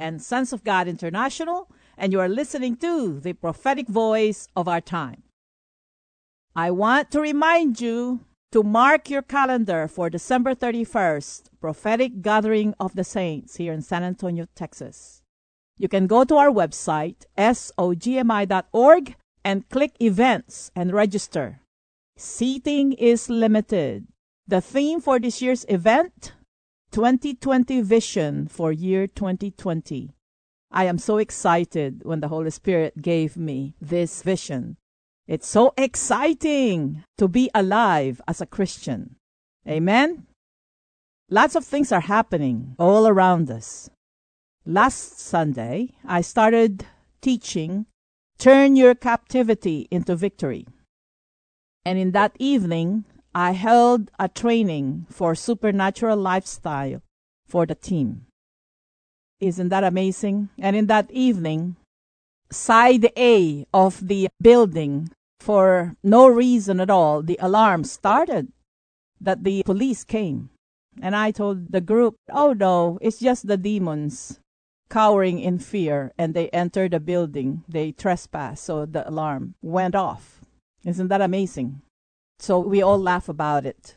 and Sons of God International, and you are listening to the prophetic voice of our time. I want to remind you to mark your calendar for December 31st, prophetic gathering of the saints here in San Antonio, Texas. You can go to our website, sogmi.org, and click events and register. Seating is limited. The theme for this year's event 2020 vision for year 2020. I am so excited when the Holy Spirit gave me this vision. It's so exciting to be alive as a Christian. Amen. Lots of things are happening all around us. Last Sunday, I started teaching Turn Your Captivity into Victory. And in that evening, I held a training for supernatural lifestyle for the team. Isn't that amazing? And in that evening, side A of the building, for no reason at all, the alarm started that the police came. And I told the group, oh no, it's just the demons cowering in fear. And they entered the building, they trespassed, so the alarm went off. Isn't that amazing? So we all laugh about it.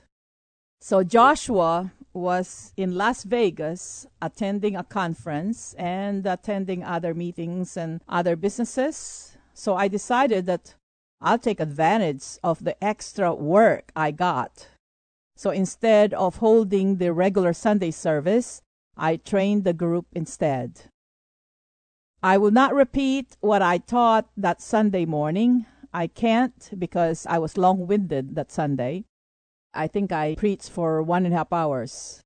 So Joshua was in Las Vegas attending a conference and attending other meetings and other businesses. So I decided that I'll take advantage of the extra work I got. So instead of holding the regular Sunday service, I trained the group instead. I will not repeat what I taught that Sunday morning. I can't because I was long winded that Sunday. I think I preached for one and a half hours.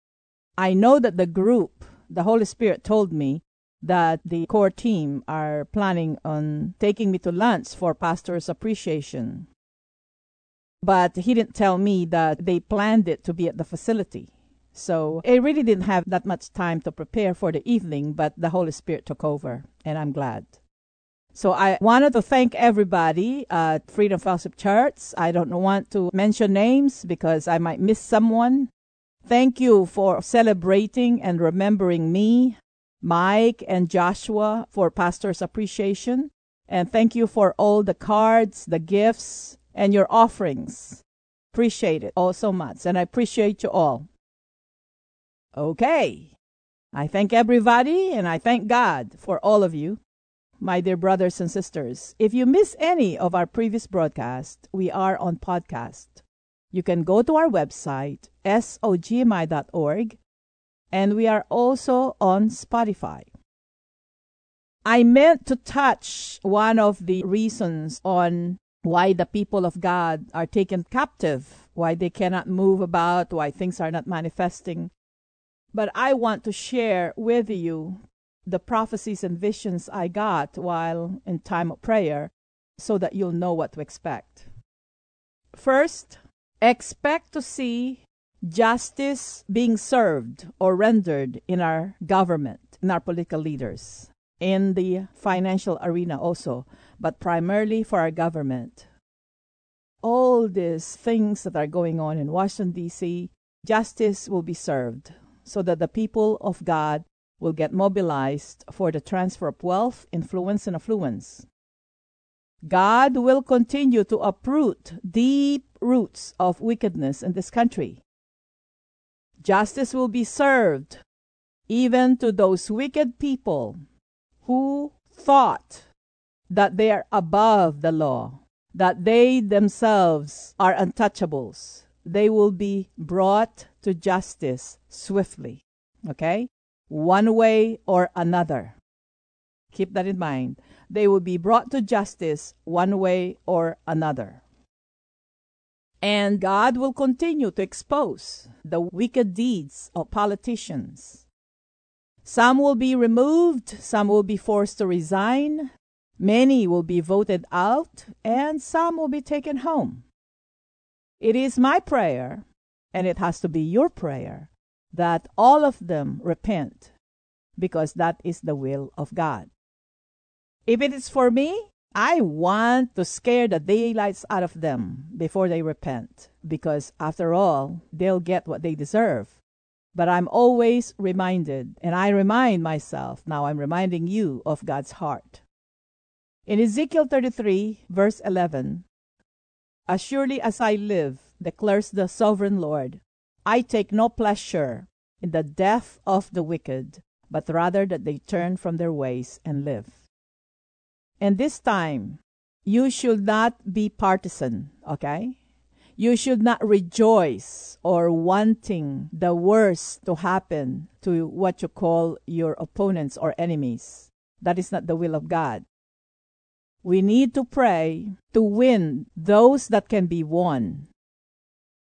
I know that the group, the Holy Spirit told me that the core team are planning on taking me to lunch for pastor's appreciation. But he didn't tell me that they planned it to be at the facility. So I really didn't have that much time to prepare for the evening, but the Holy Spirit took over, and I'm glad. So I wanted to thank everybody at Freedom Fellowship Church. I don't want to mention names because I might miss someone. Thank you for celebrating and remembering me, Mike and Joshua for pastor's appreciation. And thank you for all the cards, the gifts, and your offerings. Appreciate it all so much. And I appreciate you all. Okay. I thank everybody and I thank God for all of you. My dear brothers and sisters, if you miss any of our previous broadcasts, we are on podcast. You can go to our website, sogmi.org, and we are also on Spotify. I meant to touch one of the reasons on why the people of God are taken captive, why they cannot move about, why things are not manifesting. But I want to share with you the prophecies and visions I got while in time of prayer so that you'll know what to expect. First, expect to see justice being served or rendered in our government, in our political leaders, in the financial arena also, but primarily for our government. All these things that are going on in Washington, D.C., justice will be served so that the people of God will get mobilized for the transfer of wealth, influence, and affluence. God will continue to uproot deep roots of wickedness in this country. Justice will be served even to those wicked people who thought that they are above the law, that they themselves are untouchables. They will be brought to justice swiftly. Okay? One way or another. Keep that in mind. They will be brought to justice one way or another. And God will continue to expose the wicked deeds of politicians. Some will be removed, some will be forced to resign, many will be voted out, and some will be taken home. It is my prayer, and it has to be your prayer, that all of them repent, because that is the will of God. If it is for me, I want to scare the daylights out of them before they repent, because after all, they'll get what they deserve. But I'm always reminded, and I remind myself, now I'm reminding you of God's heart. In Ezekiel 33, verse 11, As surely as I live, declares the sovereign Lord, I take no pleasure in the death of the wicked, but rather that they turn from their ways and live. And this time, you should not be partisan, okay? You should not rejoice or wanting the worst to happen to what you call your opponents or enemies. That is not the will of God. We need to pray to win those that can be won.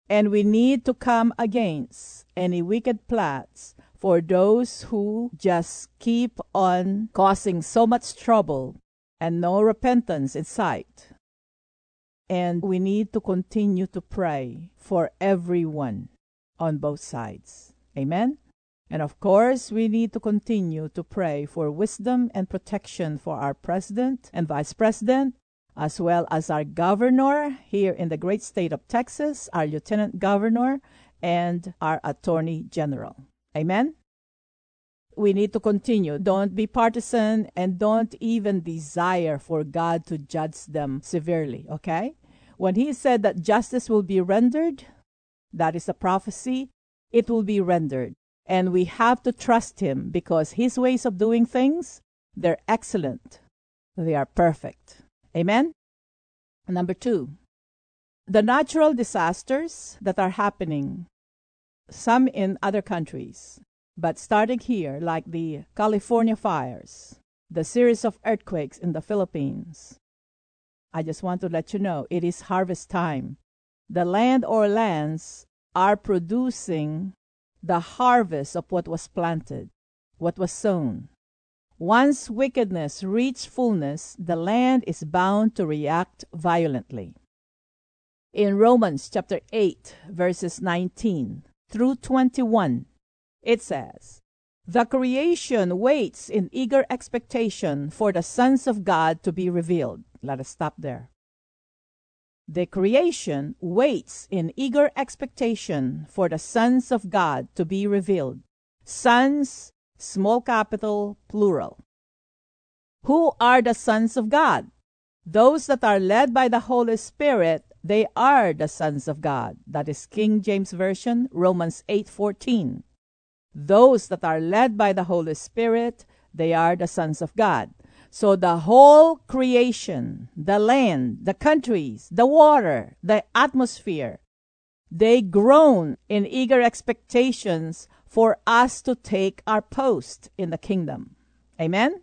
And we need to come against any wicked plots for those who just keep on causing so much trouble and no repentance in sight. And we need to continue to pray for everyone on both sides. Amen? And of course, we need to continue to pray for wisdom and protection for our president and vice president, as well as our governor here in the great state of Texas, our lieutenant governor, and our attorney general. Amen? we need to continue. Don't be partisan and don't even desire for God to judge them severely, okay? When he said that justice will be rendered, that is a prophecy, it will be rendered. And we have to trust him because his ways of doing things, they're excellent. They are perfect. Amen? Number two, the natural disasters that are happening, some in other countries, but starting here, like the California fires, the series of earthquakes in the Philippines, I just want to let you know it is harvest time. The land or lands are producing the harvest of what was planted, what was sown. Once wickedness reaches fullness, the land is bound to react violently. In Romans chapter 8, verses 19 through 21, it says, The creation waits in eager expectation for the sons of God to be revealed. Let us stop there. The creation waits in eager expectation for the sons of God to be revealed. Sons, small capital, plural. Who are the sons of God? Those that are led by the Holy Spirit, they are the sons of God. That is King James Version, Romans 8:14. Those that are led by the Holy Spirit, they are the sons of God. So the whole creation, the land, the countries, the water, the atmosphere, they groan in eager expectations for us to take our post in the kingdom. Amen?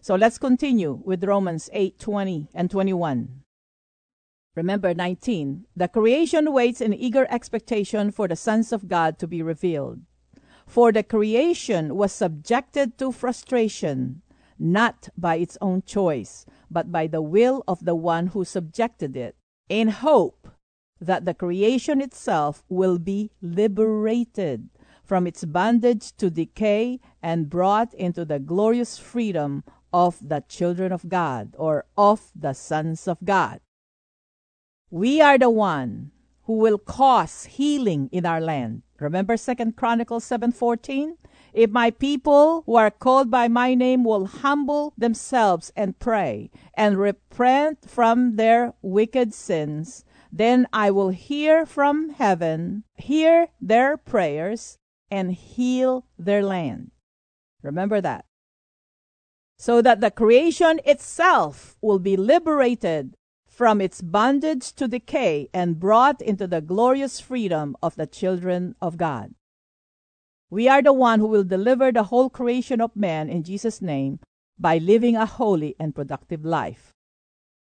So let's continue with Romans 8 20 and 21. Remember 19. The creation waits in eager expectation for the sons of God to be revealed. For the creation was subjected to frustration, not by its own choice, but by the will of the one who subjected it, in hope that the creation itself will be liberated from its bondage to decay and brought into the glorious freedom of the children of God or of the sons of God. We are the one who will cause healing in our land. Remember Second Chronicles 7:14? If my people who are called by my name will humble themselves and pray and repent from their wicked sins, then I will hear from heaven, hear their prayers, and heal their land. Remember that. So that the creation itself will be liberated from its bondage to decay and brought into the glorious freedom of the children of God. We are the one who will deliver the whole creation of man in Jesus' name by living a holy and productive life.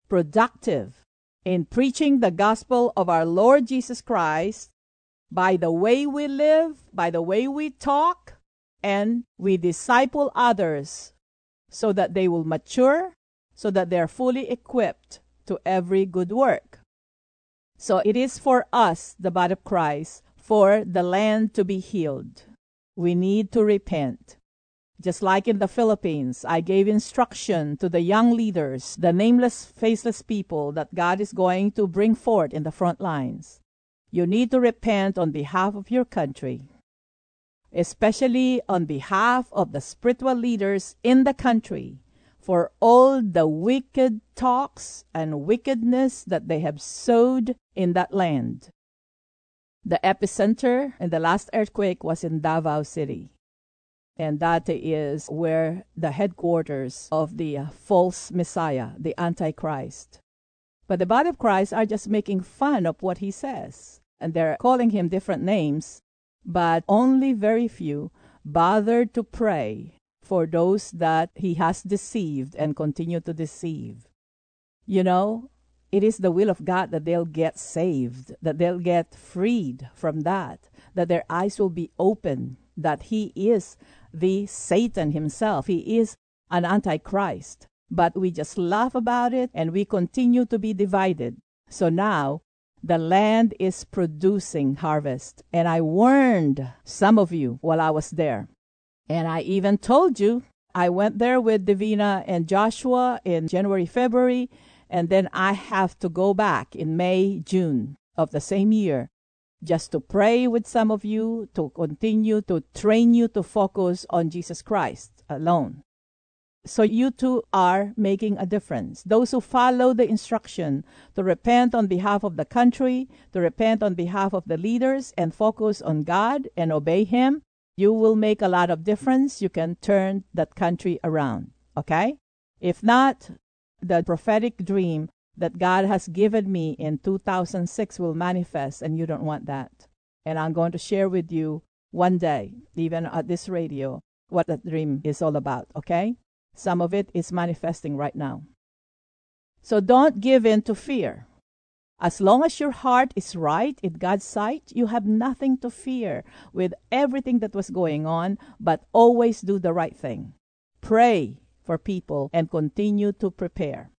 Productive in preaching the gospel of our Lord Jesus Christ by the way we live, by the way we talk, and we disciple others so that they will mature, so that they are fully equipped to every good work. So it is for us, the body of Christ, for the land to be healed. We need to repent. Just like in the Philippines, I gave instruction to the young leaders, the nameless, faceless people that God is going to bring forth in the front lines. You need to repent on behalf of your country, especially on behalf of the spiritual leaders in the country for all the wicked talks and wickedness that they have sowed in that land. The epicenter in the last earthquake was in Davao City and that is where the headquarters of the false Messiah, the Antichrist. But the body of Christ are just making fun of what he says, and they're calling him different names, but only very few bother to pray for those that he has deceived and continue to deceive. You know, it is the will of God that they'll get saved, that they'll get freed from that, that their eyes will be open, that he is the Satan himself. He is an antichrist. But we just laugh about it and we continue to be divided. So now the land is producing harvest. And I warned some of you while I was there. And I even told you I went there with Divina and Joshua in January, February, and then I have to go back in May, June of the same year just to pray with some of you, to continue to train you to focus on Jesus Christ alone. So you too are making a difference. Those who follow the instruction to repent on behalf of the country, to repent on behalf of the leaders, and focus on God and obey Him, you will make a lot of difference. You can turn that country around. Okay? If not, the prophetic dream that God has given me in 2006 will manifest, and you don't want that. And I'm going to share with you one day, even at this radio, what that dream is all about, okay? Some of it is manifesting right now. So don't give in to fear. As long as your heart is right in God's sight, you have nothing to fear with everything that was going on, but always do the right thing. Pray for people and continue to prepare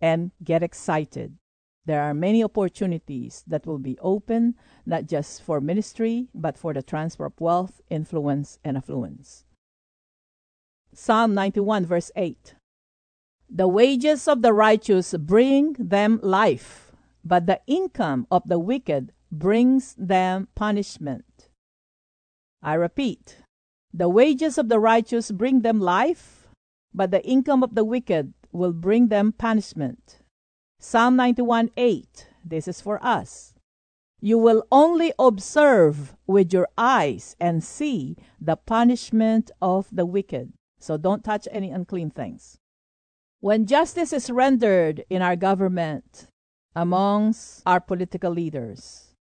and get excited. There are many opportunities that will be open, not just for ministry, but for the transfer of wealth, influence, and affluence. Psalm 91, verse 8 The wages of the righteous bring them life, but the income of the wicked brings them punishment. I repeat, the wages of the righteous bring them life, but the income of the wicked will bring them punishment. Psalm 91 8. This is for us. You will only observe with your eyes and see the punishment of the wicked. So don't touch any unclean things. When justice is rendered in our government, amongst our political leaders,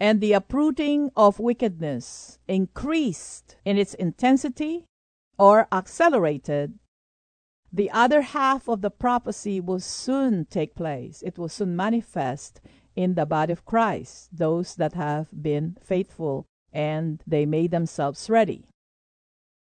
and the uprooting of wickedness increased in its intensity or accelerated, the other half of the prophecy will soon take place. It will soon manifest in the body of Christ, those that have been faithful and they made themselves ready.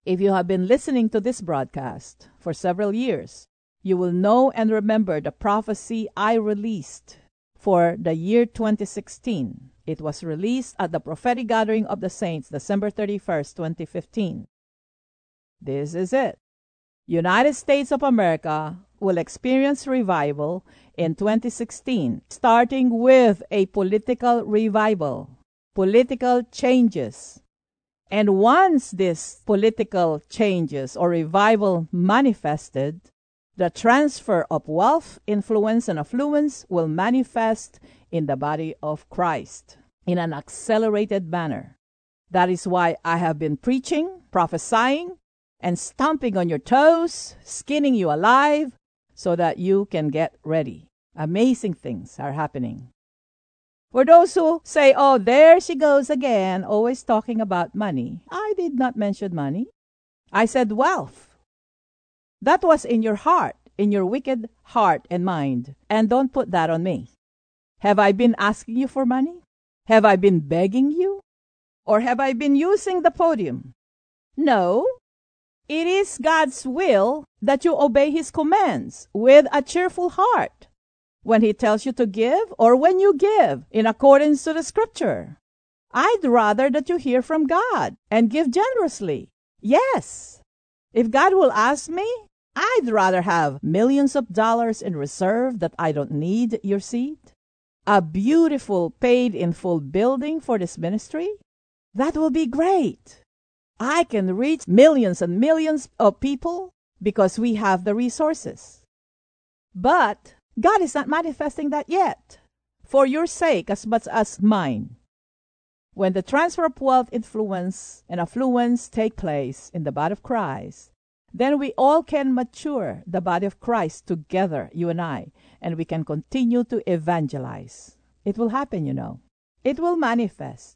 If you have been listening to this broadcast for several years, you will know and remember the prophecy I released for the year 2016. It was released at the prophetic gathering of the saints, December 31st, 2015. This is it. United States of America will experience revival in 2016, starting with a political revival, political changes. And once this political changes or revival manifested, the transfer of wealth, influence, and affluence will manifest in the body of Christ in an accelerated manner. That is why I have been preaching, prophesying, and stomping on your toes, skinning you alive so that you can get ready. Amazing things are happening. For those who say, oh, there she goes again, always talking about money, I did not mention money. I said wealth. That was in your heart, in your wicked heart and mind, and don't put that on me. Have I been asking you for money? Have I been begging you? Or have I been using the podium No. It is God's will that you obey His commands with a cheerful heart when He tells you to give or when you give in accordance to the Scripture. I'd rather that you hear from God and give generously. Yes. If God will ask me, I'd rather have millions of dollars in reserve that I don't need, your seed, a beautiful paid in full building for this ministry. That will be great. I can reach millions and millions of people because we have the resources. But God is not manifesting that yet, for your sake as much as mine. When the transfer of wealth, influence, and affluence take place in the body of Christ, then we all can mature the body of Christ together, you and I, and we can continue to evangelize. It will happen, you know. It will manifest.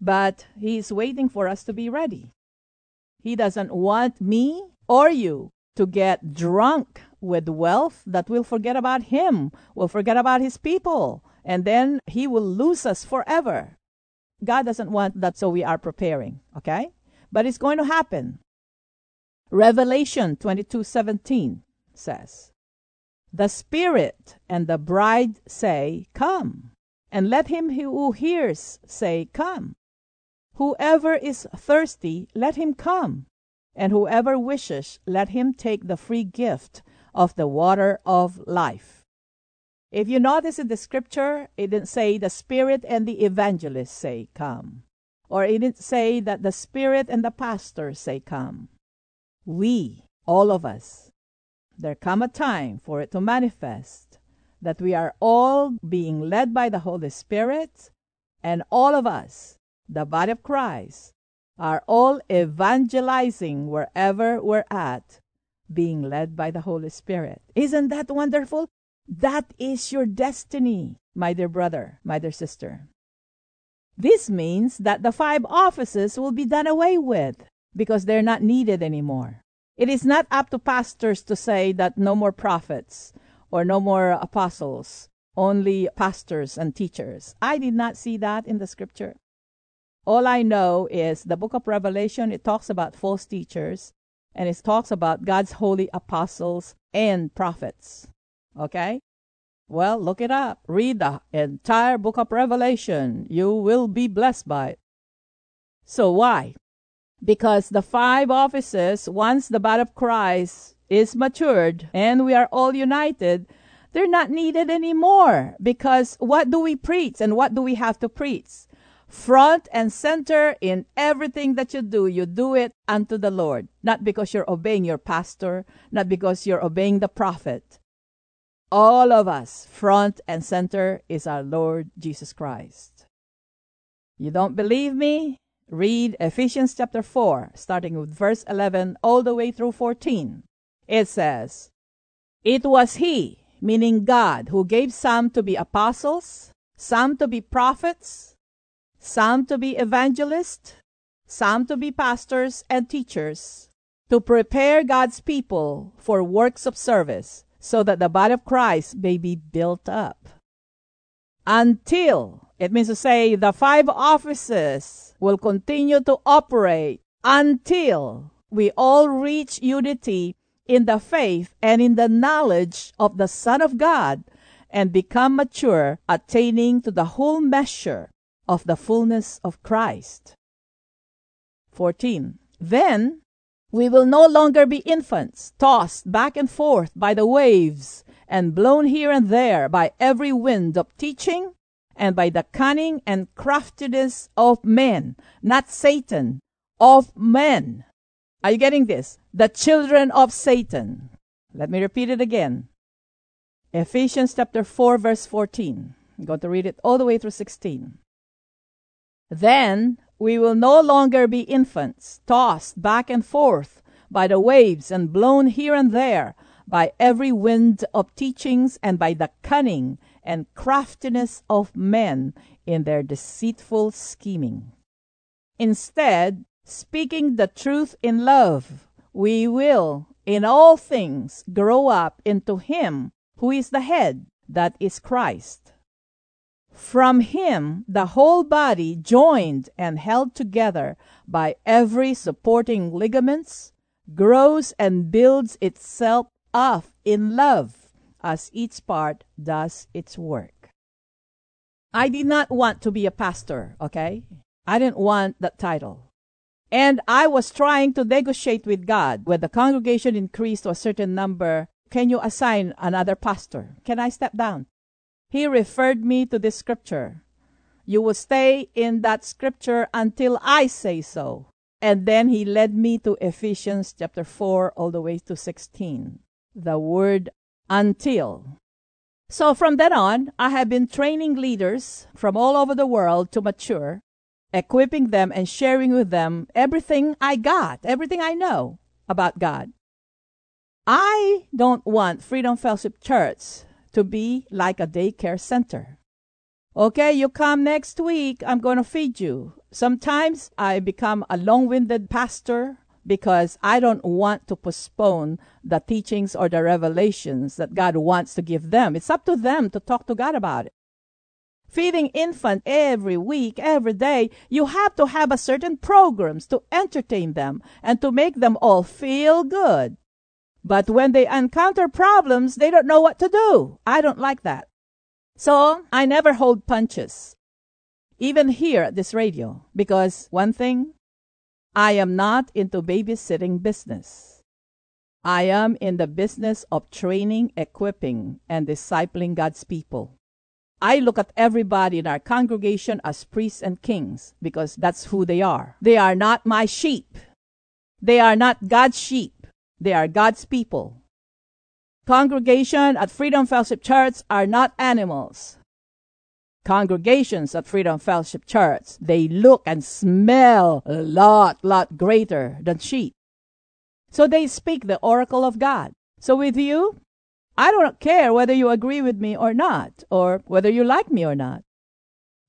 But He is waiting for us to be ready. He doesn't want me or you to get drunk with wealth that we'll forget about Him, we'll forget about His people, and then He will lose us forever. God doesn't want that, so we are preparing, okay? But it's going to happen. Revelation 22:17 says, "The Spirit and the bride say, Come, and let him who hears say, Come. Whoever is thirsty, let him come, and whoever wishes, let him take the free gift of the water of life." If you notice in the scripture, it didn't say the Spirit and the evangelist say, Come. Or it didn't say that the Spirit and the pastor say, Come we, all of us, there come a time for it to manifest that we are all being led by the Holy Spirit, and all of us, the body of Christ, are all evangelizing wherever we're at, being led by the Holy Spirit. Isn't that wonderful? That is your destiny, my dear brother, my dear sister. This means that the five offices will be done away with because they're not needed anymore. It is not up to pastors to say that no more prophets or no more apostles, only pastors and teachers. I did not see that in the scripture. All I know is the book of Revelation, it talks about false teachers and it talks about God's holy apostles and prophets. Okay? Well, look it up. Read the entire book of Revelation. You will be blessed by it. So, why? because the five offices, once the body of Christ is matured and we are all united, they're not needed anymore. Because what do we preach and what do we have to preach? Front and center in everything that you do, you do it unto the Lord. Not because you're obeying your pastor, not because you're obeying the prophet. All of us, front and center, is our Lord Jesus Christ. You don't believe me? read Ephesians chapter 4, starting with verse 11 all the way through 14. It says, It was He, meaning God, who gave some to be apostles, some to be prophets, some to be evangelists, some to be pastors and teachers, to prepare God's people for works of service, so that the body of Christ may be built up. Until it means to say the five offices will continue to operate until we all reach unity in the faith and in the knowledge of the Son of God and become mature, attaining to the whole measure of the fullness of Christ. 14. Then we will no longer be infants, tossed back and forth by the waves and blown here and there by every wind of teaching and by the cunning and craftiness of men, not Satan, of men. Are you getting this? The children of Satan. Let me repeat it again. Ephesians chapter 4, verse 14. I'm going to read it all the way through 16. Then we will no longer be infants, tossed back and forth by the waves and blown here and there by every wind of teachings and by the cunning and craftiness of men in their deceitful scheming. Instead, speaking the truth in love, we will, in all things, grow up into Him who is the head, that is Christ. From him, the whole body, joined and held together by every supporting ligaments, grows and builds itself up in love as each part does its work. I did not want to be a pastor, okay? I didn't want that title. And I was trying to negotiate with God. When the congregation increased to a certain number, can you assign another pastor? Can I step down? He referred me to this scripture. You will stay in that scripture until I say so. And then he led me to Ephesians chapter 4 all the way to 16. The word until. So from then on, I have been training leaders from all over the world to mature equipping them and sharing with them everything I got, everything I know about God. I don't want Freedom Fellowship Church to be like a daycare center. Okay, you come next week, I'm going to feed you. Sometimes I become a long winded pastor because I don't want to postpone the teachings or the revelations that God wants to give them. It's up to them to talk to God about it feeding infant every week, every day, you have to have a certain programs to entertain them and to make them all feel good. But when they encounter problems, they don't know what to do. I don't like that. So I never hold punches, even here at this radio, because one thing, I am not into babysitting business. I am in the business of training, equipping, and discipling God's people. I look at everybody in our congregation as priests and kings because that's who they are. They are not my sheep. They are not God's sheep. They are God's people. Congregation at Freedom Fellowship Church are not animals. Congregations at Freedom Fellowship Church, they look and smell a lot, lot greater than sheep. So they speak the oracle of God. So with you, I don't care whether you agree with me or not, or whether you like me or not.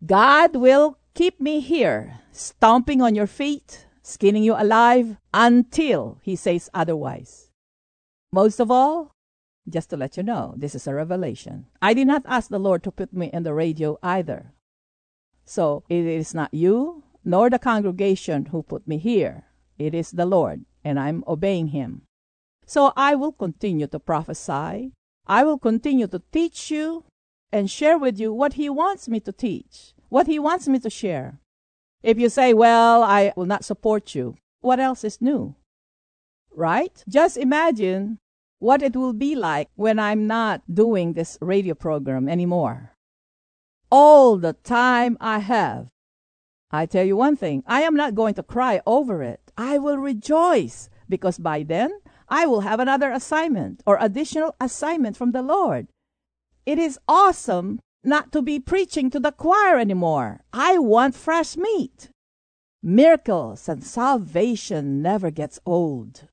God will keep me here, stomping on your feet, skinning you alive, until He says otherwise. Most of all, just to let you know, this is a revelation. I did not ask the Lord to put me in the radio either. So it is not you nor the congregation who put me here. It is the Lord, and I'm obeying Him. So I will continue to prophesy. I will continue to teach you and share with you what He wants me to teach, what He wants me to share. If you say, Well, I will not support you, what else is new? Right? Just imagine what it will be like when I'm not doing this radio program anymore. All the time I have. I tell you one thing, I am not going to cry over it. I will rejoice because by then I will have another assignment or additional assignment from the Lord. It is awesome not to be preaching to the choir anymore. I want fresh meat. Miracles and salvation never gets old.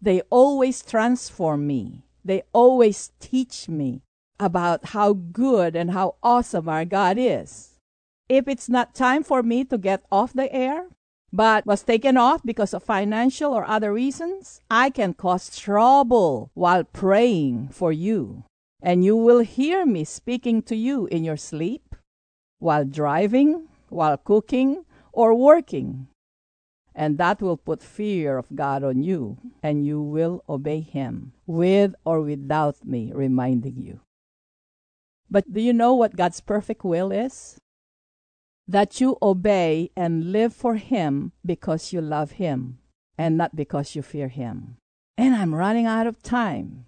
They always transform me. They always teach me about how good and how awesome our God is. If it's not time for me to get off the air, but was taken off because of financial or other reasons, I can cause trouble while praying for you. And you will hear me speaking to you in your sleep, while driving, while cooking, or working. And that will put fear of God on you, and you will obey Him, with or without me reminding you. But do you know what God's perfect will is? that you obey and live for Him because you love Him and not because you fear Him. And I'm running out of time.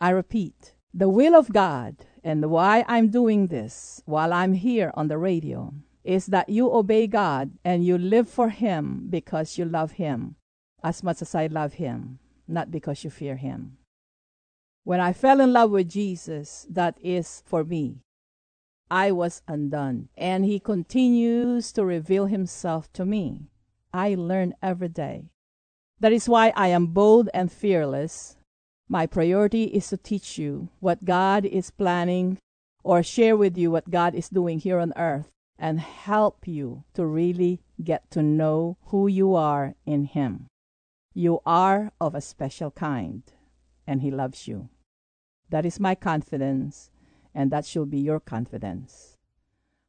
I repeat, the will of God and why I'm doing this while I'm here on the radio is that you obey God and you live for Him because you love Him as much as I love Him, not because you fear Him. When I fell in love with Jesus, that is for me. I was undone. And He continues to reveal Himself to me. I learn every day. That is why I am bold and fearless. My priority is to teach you what God is planning or share with you what God is doing here on earth and help you to really get to know who you are in Him. You are of a special kind, and He loves you. That is my confidence and that should be your confidence.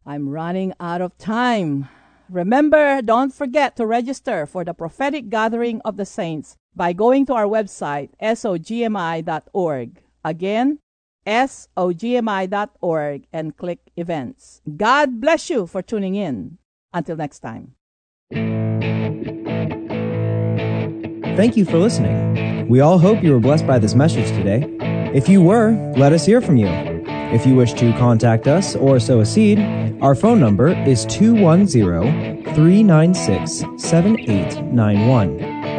I'm running out of time. Remember, don't forget to register for the prophetic gathering of the saints by going to our website, sogmi.org. Again, sogmi.org and click events. God bless you for tuning in. Until next time. Thank you for listening. We all hope you were blessed by this message today. If you were, let us hear from you. If you wish to contact us or sow a seed, our phone number is 210 396 7891.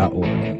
org.